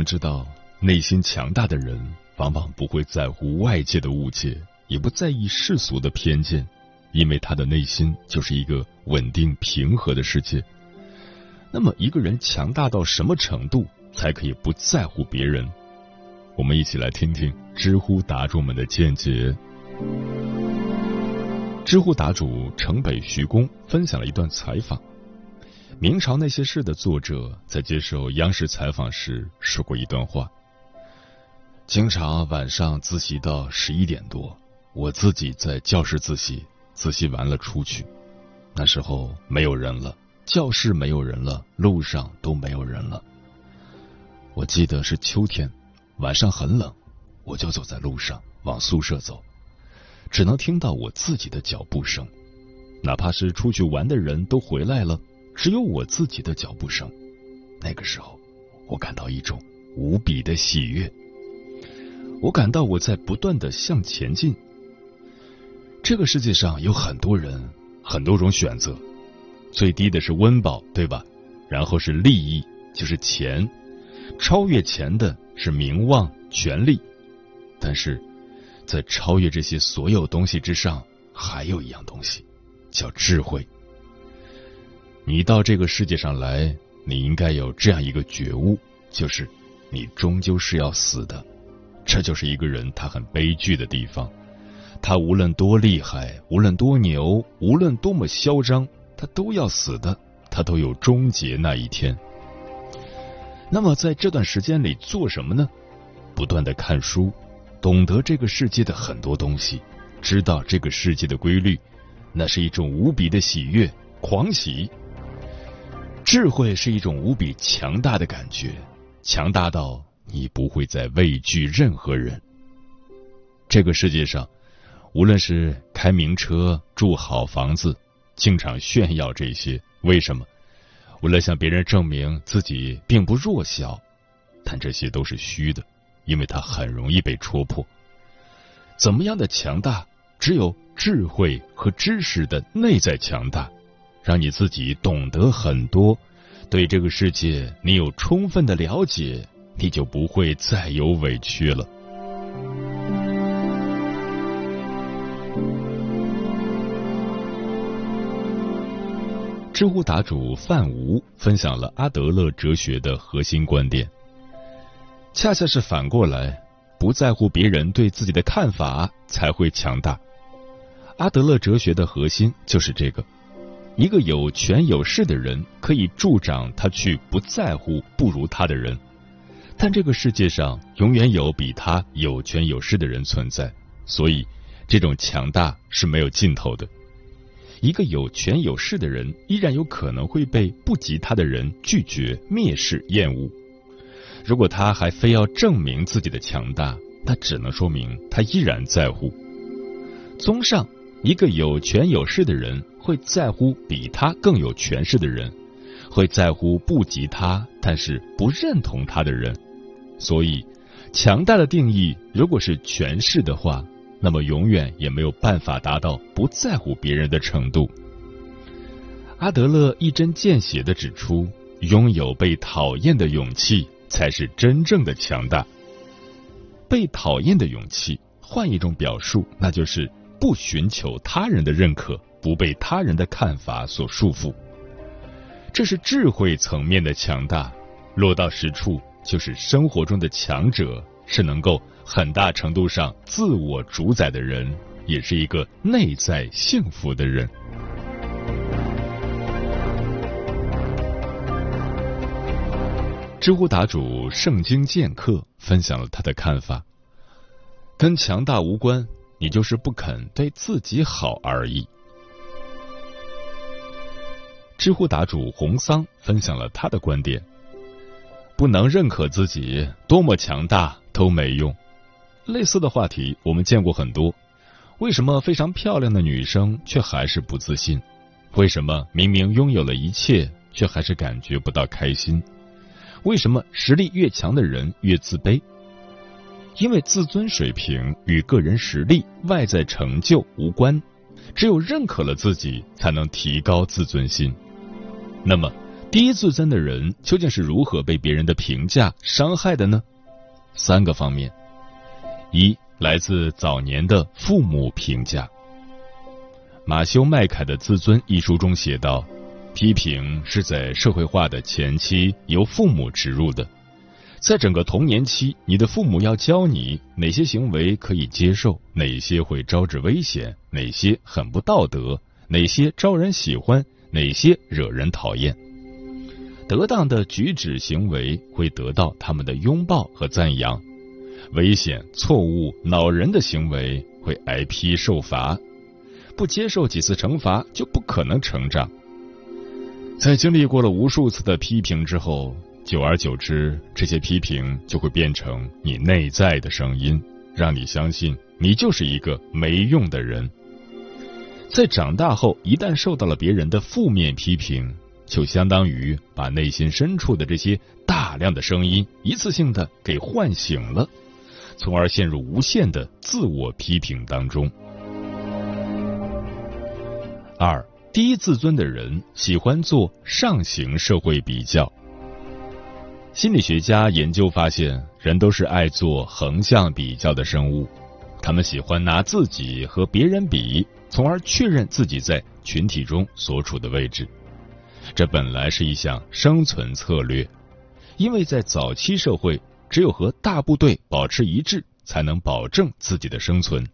我们知道，内心强大的人往往不会在乎外界的误解，也不在意世俗的偏见，因为他的内心就是一个稳定平和的世界。那么，一个人强大到什么程度才可以不在乎别人？我们一起来听听知乎答主们的见解。知乎答主城北徐公分享了一段采访。明朝那些事的作者在接受央视采访时说过一段话：经常晚上自习到十一点多，我自己在教室自习，自习完了出去，那时候没有人了，教室没有人了，路上都没有人了。我记得是秋天，晚上很冷，我就走在路上往宿舍走，只能听到我自己的脚步声，哪怕是出去玩的人都回来了。只有我自己的脚步声。那个时候，我感到一种无比的喜悦。我感到我在不断的向前进。这个世界上有很多人，很多种选择。最低的是温饱，对吧？然后是利益，就是钱。超越钱的是名望、权力。但是，在超越这些所有东西之上，还有一样东西，叫智慧。你到这个世界上来，你应该有这样一个觉悟，就是你终究是要死的。这就是一个人他很悲剧的地方。他无论多厉害，无论多牛，无论多么嚣张，他都要死的，他都有终结那一天。那么在这段时间里做什么呢？不断的看书，懂得这个世界的很多东西，知道这个世界的规律，那是一种无比的喜悦，狂喜。智慧是一种无比强大的感觉，强大到你不会再畏惧任何人。这个世界上，无论是开名车、住好房子，经常炫耀这些，为什么？为了向别人证明自己并不弱小，但这些都是虚的，因为它很容易被戳破。怎么样的强大？只有智慧和知识的内在强大。让你自己懂得很多，对这个世界你有充分的了解，你就不会再有委屈了。知乎答主范吴分享了阿德勒哲学的核心观点，恰恰是反过来，不在乎别人对自己的看法才会强大。阿德勒哲学的核心就是这个。一个有权有势的人可以助长他去不在乎不如他的人，但这个世界上永远有比他有权有势的人存在，所以这种强大是没有尽头的。一个有权有势的人依然有可能会被不及他的人拒绝、蔑视、厌恶。如果他还非要证明自己的强大，那只能说明他依然在乎。综上，一个有权有势的人。会在乎比他更有权势的人，会在乎不及他但是不认同他的人。所以，强大的定义如果是权势的话，那么永远也没有办法达到不在乎别人的程度。阿德勒一针见血的指出，拥有被讨厌的勇气才是真正的强大。被讨厌的勇气，换一种表述，那就是不寻求他人的认可。不被他人的看法所束缚。这是智慧层面的强大，落到实处就是生活中的强者是能够很大程度上自我主宰的人，也是一个内在幸福的人。知乎答主圣经剑客分享了他的看法：跟强大无关，你就是不肯对自己好而已。知乎答主红桑分享了他的观点：不能认可自己多么强大都没用。类似的话题我们见过很多。为什么非常漂亮的女生却还是不自信？为什么明明拥有了一切，却还是感觉不到开心？为什么实力越强的人越自卑？因为自尊水平与个人实力、外在成就无关，只有认可了自己，才能提高自尊心。那么，低自尊的人究竟是如何被别人的评价伤害的呢？三个方面：一，来自早年的父母评价。马修麦凯的《自尊》一书中写道。批评是在社会化的前期由父母植入的，在整个童年期，你的父母要教你哪些行为可以接受，哪些会招致危险，哪些很不道德，哪些招人喜欢，哪些惹人讨厌。得当的举止行为会得到他们的拥抱和赞扬，危险、错误、恼人的行为会挨批受罚。不接受几次惩罚，就不可能成长。在经历过了无数次的批评之后，久而久之，这些批评就会变成你内在的声音，让你相信你就是一个没用的人。在长大后，一旦受到了别人的负面批评，就相当于把内心深处的这些大量的声音一次性的给唤醒了，从而陷入无限的自我批评当中。二。低自尊的人喜欢做上行社会比较。心理学家研究发现，人都是爱做横向比较的生物，他们喜欢拿自己和别人比，从而确认自己在群体中所处的位置。这本来是一项生存策略，因为在早期社会，只有和大部队保持一致，才能保证自己的生存。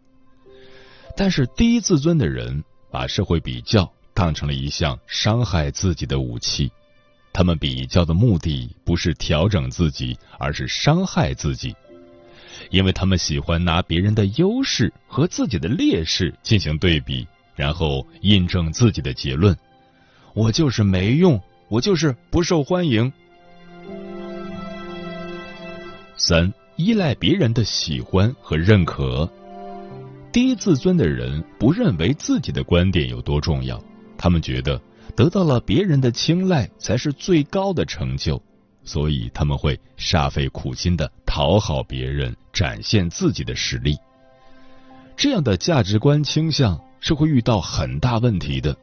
但是低自尊的人把社会比较。当成了一项伤害自己的武器，他们比较的目的不是调整自己，而是伤害自己，因为他们喜欢拿别人的优势和自己的劣势进行对比，然后印证自己的结论：我就是没用，我就是不受欢迎。三，依赖别人的喜欢和认可，低自尊的人不认为自己的观点有多重要。他们觉得得到了别人的青睐才是最高的成就，所以他们会煞费苦心的讨好别人，展现自己的实力。这样的价值观倾向是会遇到很大问题的，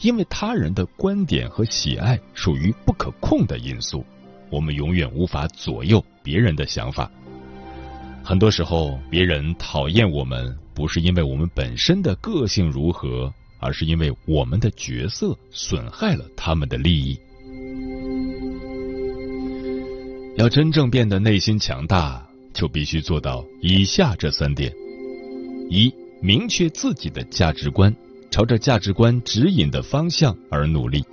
因为他人的观点和喜爱属于不可控的因素，我们永远无法左右别人的想法。很多时候，别人讨厌我们，不是因为我们本身的个性如何。而是因为我们的角色损害了他们的利益。要真正变得内心强大，就必须做到以下这三点：一、明确自己的价值观，朝着价值观指引的方向而努力。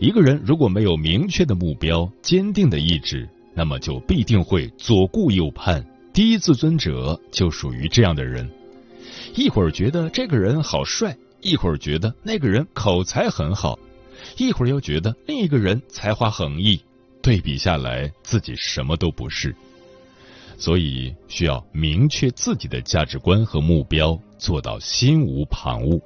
一个人如果没有明确的目标、坚定的意志，那么就必定会左顾右盼。低自尊者就属于这样的人，一会儿觉得这个人好帅。一会儿觉得那个人口才很好，一会儿又觉得另一个人才华横溢，对比下来自己什么都不是，所以需要明确自己的价值观和目标，做到心无旁骛。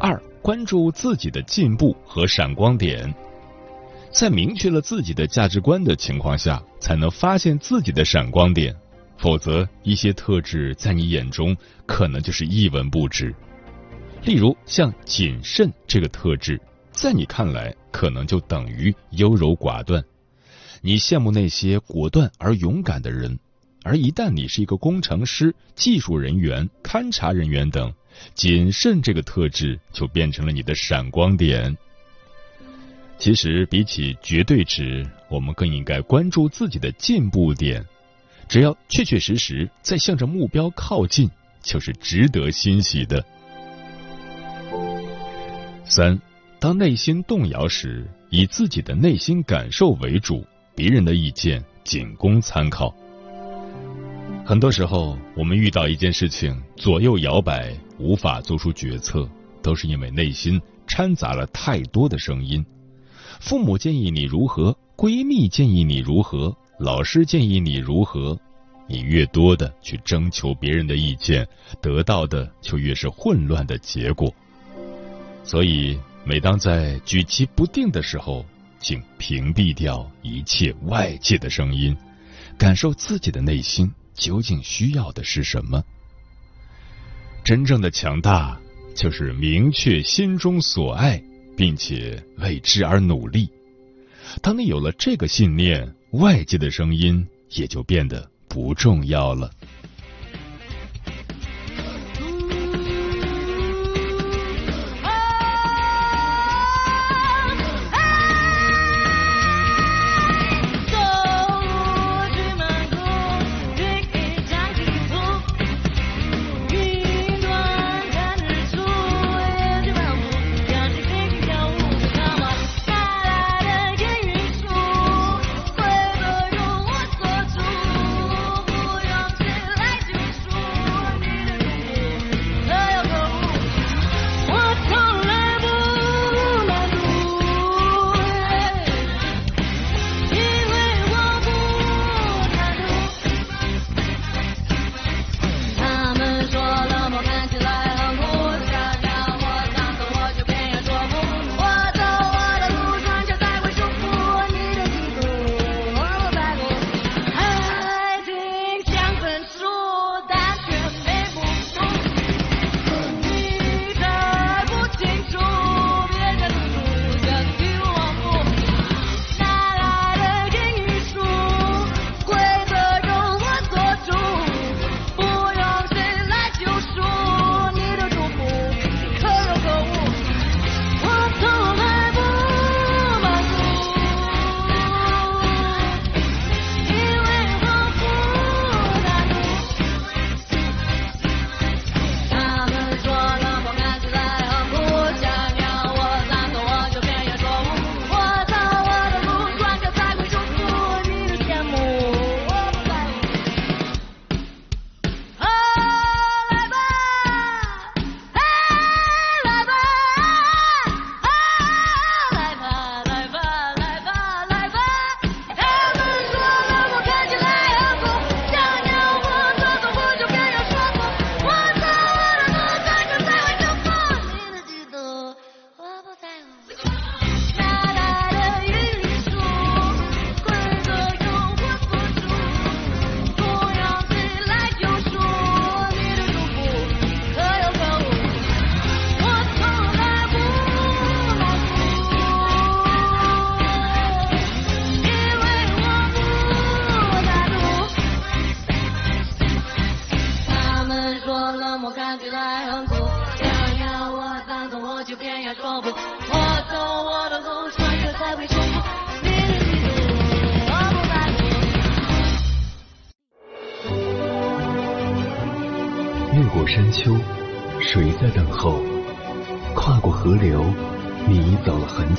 二，关注自己的进步和闪光点，在明确了自己的价值观的情况下，才能发现自己的闪光点。否则，一些特质在你眼中可能就是一文不值。例如，像谨慎这个特质，在你看来可能就等于优柔寡断。你羡慕那些果断而勇敢的人，而一旦你是一个工程师、技术人员、勘察人员等，谨慎这个特质就变成了你的闪光点。其实，比起绝对值，我们更应该关注自己的进步点。只要确确实实在向着目标靠近，就是值得欣喜的。三，当内心动摇时，以自己的内心感受为主，别人的意见仅供参考。很多时候，我们遇到一件事情，左右摇摆，无法做出决策，都是因为内心掺杂了太多的声音。父母建议你如何，闺蜜建议你如何，老师建议你如何，你越多的去征求别人的意见，得到的就越是混乱的结果。所以，每当在举棋不定的时候，请屏蔽掉一切外界的声音，感受自己的内心究竟需要的是什么。真正的强大，就是明确心中所爱。并且为之而努力。当你有了这个信念，外界的声音也就变得不重要了。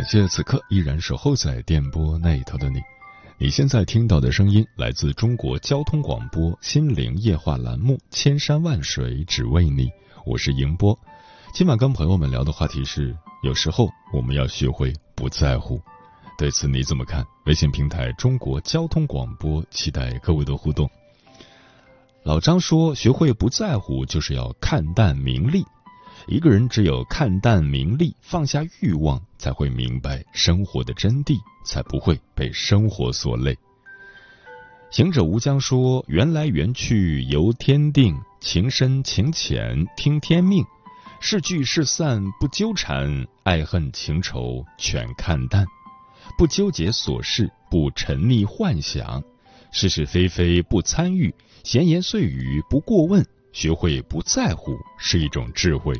感谢此刻依然守候在电波那头的你。你现在听到的声音来自中国交通广播心灵夜话栏目《千山万水只为你》，我是迎波。今晚跟朋友们聊的话题是：有时候我们要学会不在乎。对此你怎么看？微信平台中国交通广播，期待各位的互动。老张说：“学会不在乎，就是要看淡名利。一个人只有看淡名利，放下欲望，才会明白生活的真谛，才不会被生活所累。”行者无疆说：“缘来缘去由天定，情深情浅听天命。是聚是散不纠缠，爱恨情仇全看淡。不纠结琐事，不沉溺幻想，是是非非不参与。”闲言碎语不过问，学会不在乎是一种智慧。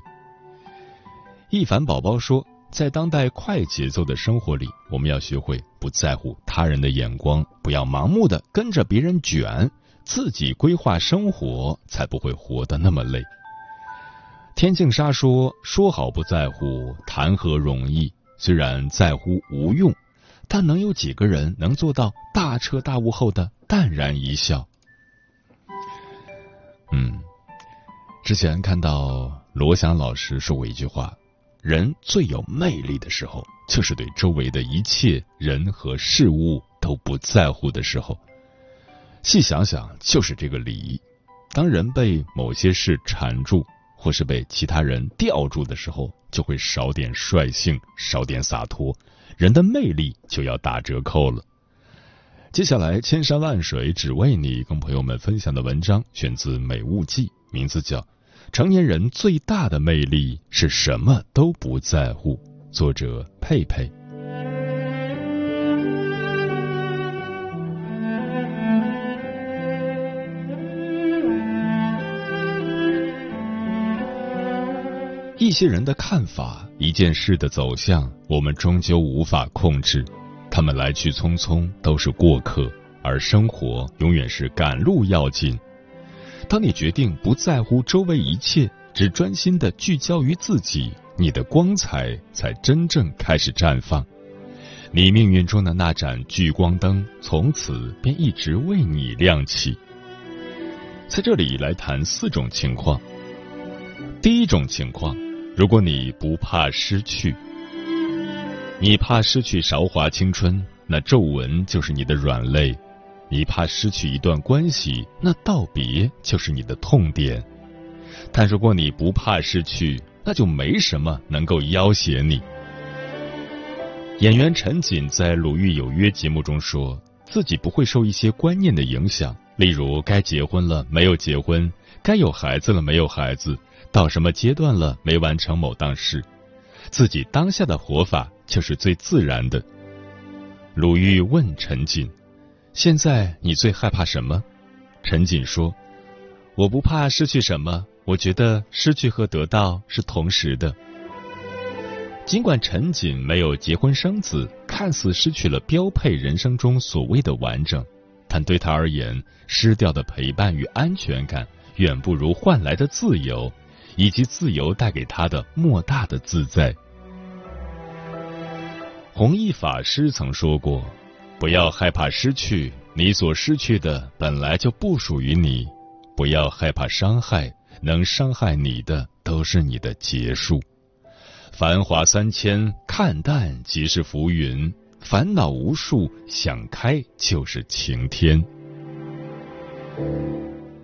一凡宝宝说，在当代快节奏的生活里，我们要学会不在乎他人的眼光，不要盲目的跟着别人卷，自己规划生活，才不会活得那么累。天净沙说，说好不在乎，谈何容易？虽然在乎无用，但能有几个人能做到大彻大悟后的淡然一笑？嗯，之前看到罗翔老师说过一句话：人最有魅力的时候，就是对周围的一切人和事物都不在乎的时候。细想想，就是这个理。当人被某些事缠住，或是被其他人吊住的时候，就会少点率性，少点洒脱，人的魅力就要打折扣了。接下来，千山万水只为你，跟朋友们分享的文章选自《美物记》，名字叫《成年人最大的魅力是什么都不在乎》，作者佩佩。一些人的看法，一件事的走向，我们终究无法控制。他们来去匆匆，都是过客，而生活永远是赶路要紧。当你决定不在乎周围一切，只专心的聚焦于自己，你的光彩才真正开始绽放。你命运中的那盏聚光灯，从此便一直为你亮起。在这里来谈四种情况。第一种情况，如果你不怕失去。你怕失去韶华青春，那皱纹就是你的软肋；你怕失去一段关系，那道别就是你的痛点。但如果你不怕失去，那就没什么能够要挟你。演员陈瑾在《鲁豫有约》节目中说自己不会受一些观念的影响，例如该结婚了没有结婚，该有孩子了没有孩子，到什么阶段了没完成某档事，自己当下的活法。就是最自然的。鲁豫问陈瑾：“现在你最害怕什么？”陈瑾说：“我不怕失去什么，我觉得失去和得到是同时的。”尽管陈瑾没有结婚生子，看似失去了标配人生中所谓的完整，但对他而言，失掉的陪伴与安全感，远不如换来的自由，以及自由带给他的莫大的自在。弘一法师曾说过：“不要害怕失去，你所失去的本来就不属于你；不要害怕伤害，能伤害你的都是你的结束。繁华三千，看淡即是浮云；烦恼无数，想开就是晴天。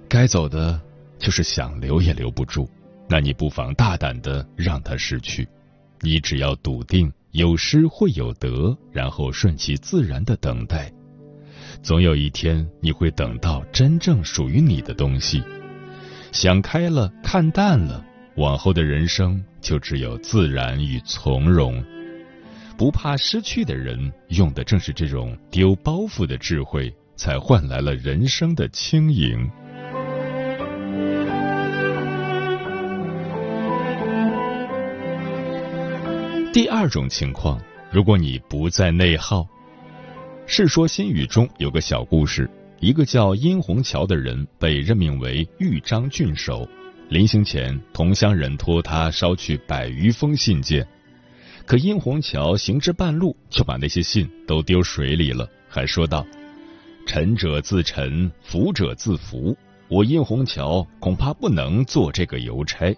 该走的，就是想留也留不住，那你不妨大胆的让它失去。你只要笃定。”有失会有得，然后顺其自然的等待，总有一天你会等到真正属于你的东西。想开了，看淡了，往后的人生就只有自然与从容。不怕失去的人，用的正是这种丢包袱的智慧，才换来了人生的轻盈。第二种情况，如果你不再内耗，《世说新语》中有个小故事：一个叫殷红桥的人被任命为豫章郡守，临行前，同乡人托他捎去百余封信件，可殷红桥行至半路，就把那些信都丢水里了，还说道：“沉者自沉，浮者自浮，我殷红桥恐怕不能做这个邮差。”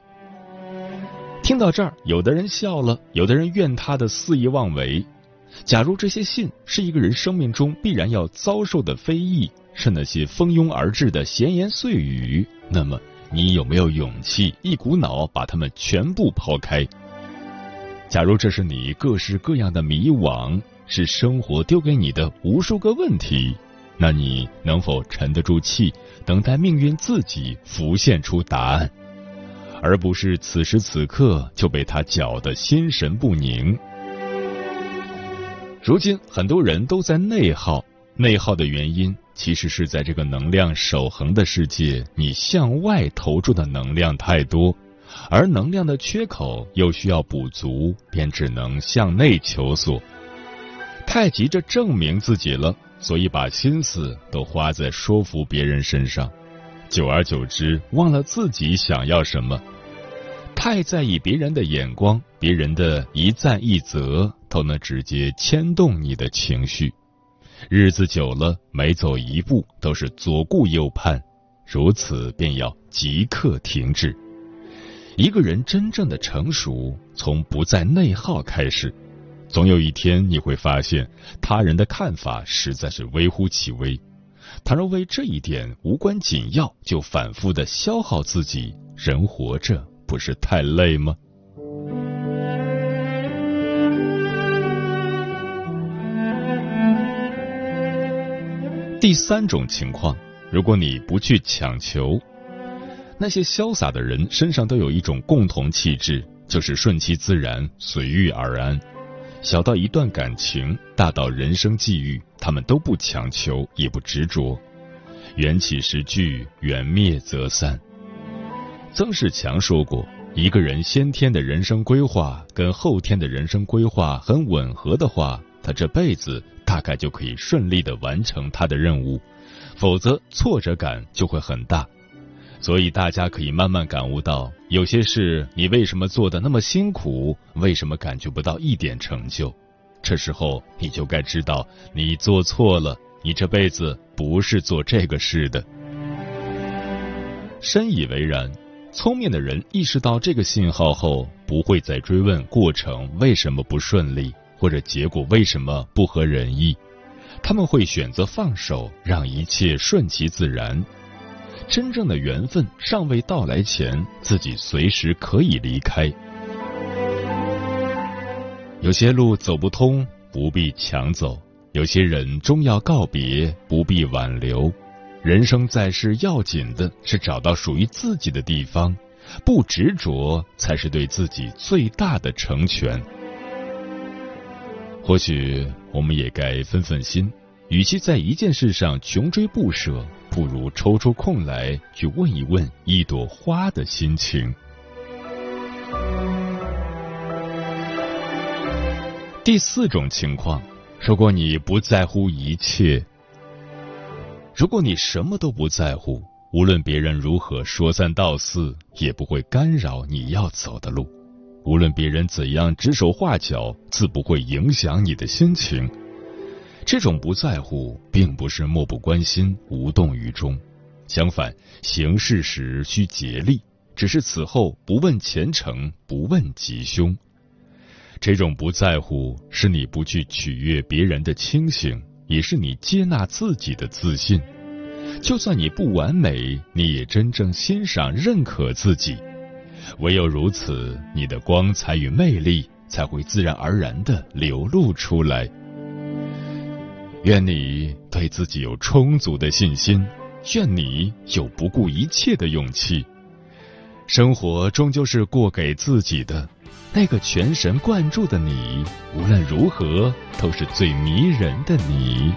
听到这儿，有的人笑了，有的人怨他的肆意妄为。假如这些信是一个人生命中必然要遭受的非议，是那些蜂拥而至的闲言碎语，那么你有没有勇气一股脑把它们全部抛开？假如这是你各式各样的迷惘，是生活丢给你的无数个问题，那你能否沉得住气，等待命运自己浮现出答案，而不是此时此刻就被他搅得心神不宁？如今很多人都在内耗，内耗的原因其实是在这个能量守恒的世界，你向外投注的能量太多，而能量的缺口又需要补足，便只能向内求索。太急着证明自己了，所以把心思都花在说服别人身上，久而久之，忘了自己想要什么。太在意别人的眼光，别人的一赞一责都能直接牵动你的情绪。日子久了，每走一步都是左顾右盼，如此便要即刻停止。一个人真正的成熟，从不再内耗开始。总有一天你会发现，他人的看法实在是微乎其微。倘若为这一点无关紧要，就反复的消耗自己，人活着。不是太累吗？第三种情况，如果你不去强求，那些潇洒的人身上都有一种共同气质，就是顺其自然、随遇而安。小到一段感情，大到人生际遇，他们都不强求，也不执着。缘起时聚，缘灭则散。曾仕强说过：“一个人先天的人生规划跟后天的人生规划很吻合的话，他这辈子大概就可以顺利的完成他的任务；否则，挫折感就会很大。所以，大家可以慢慢感悟到，有些事你为什么做的那么辛苦，为什么感觉不到一点成就？这时候，你就该知道你做错了，你这辈子不是做这个事的。深以为然。聪明的人意识到这个信号后，不会再追问过程为什么不顺利，或者结果为什么不合人意。他们会选择放手，让一切顺其自然。真正的缘分尚未到来前，自己随时可以离开。有些路走不通，不必强走；有些人终要告别，不必挽留。人生在世，要紧的是找到属于自己的地方，不执着才是对自己最大的成全。或许我们也该分分心，与其在一件事上穷追不舍，不如抽出空来去问一问一朵花的心情。第四种情况，如果你不在乎一切。如果你什么都不在乎，无论别人如何说三道四，也不会干扰你要走的路；无论别人怎样指手画脚，自不会影响你的心情。这种不在乎，并不是漠不关心、无动于衷，相反，行事时需竭力，只是此后不问前程，不问吉凶。这种不在乎，是你不去取悦别人的清醒。也是你接纳自己的自信，就算你不完美，你也真正欣赏、认可自己。唯有如此，你的光彩与魅力才会自然而然的流露出来。愿你对自己有充足的信心，愿你有不顾一切的勇气。生活终究是过给自己的。那个全神贯注的你，无论如何都是最迷人的你。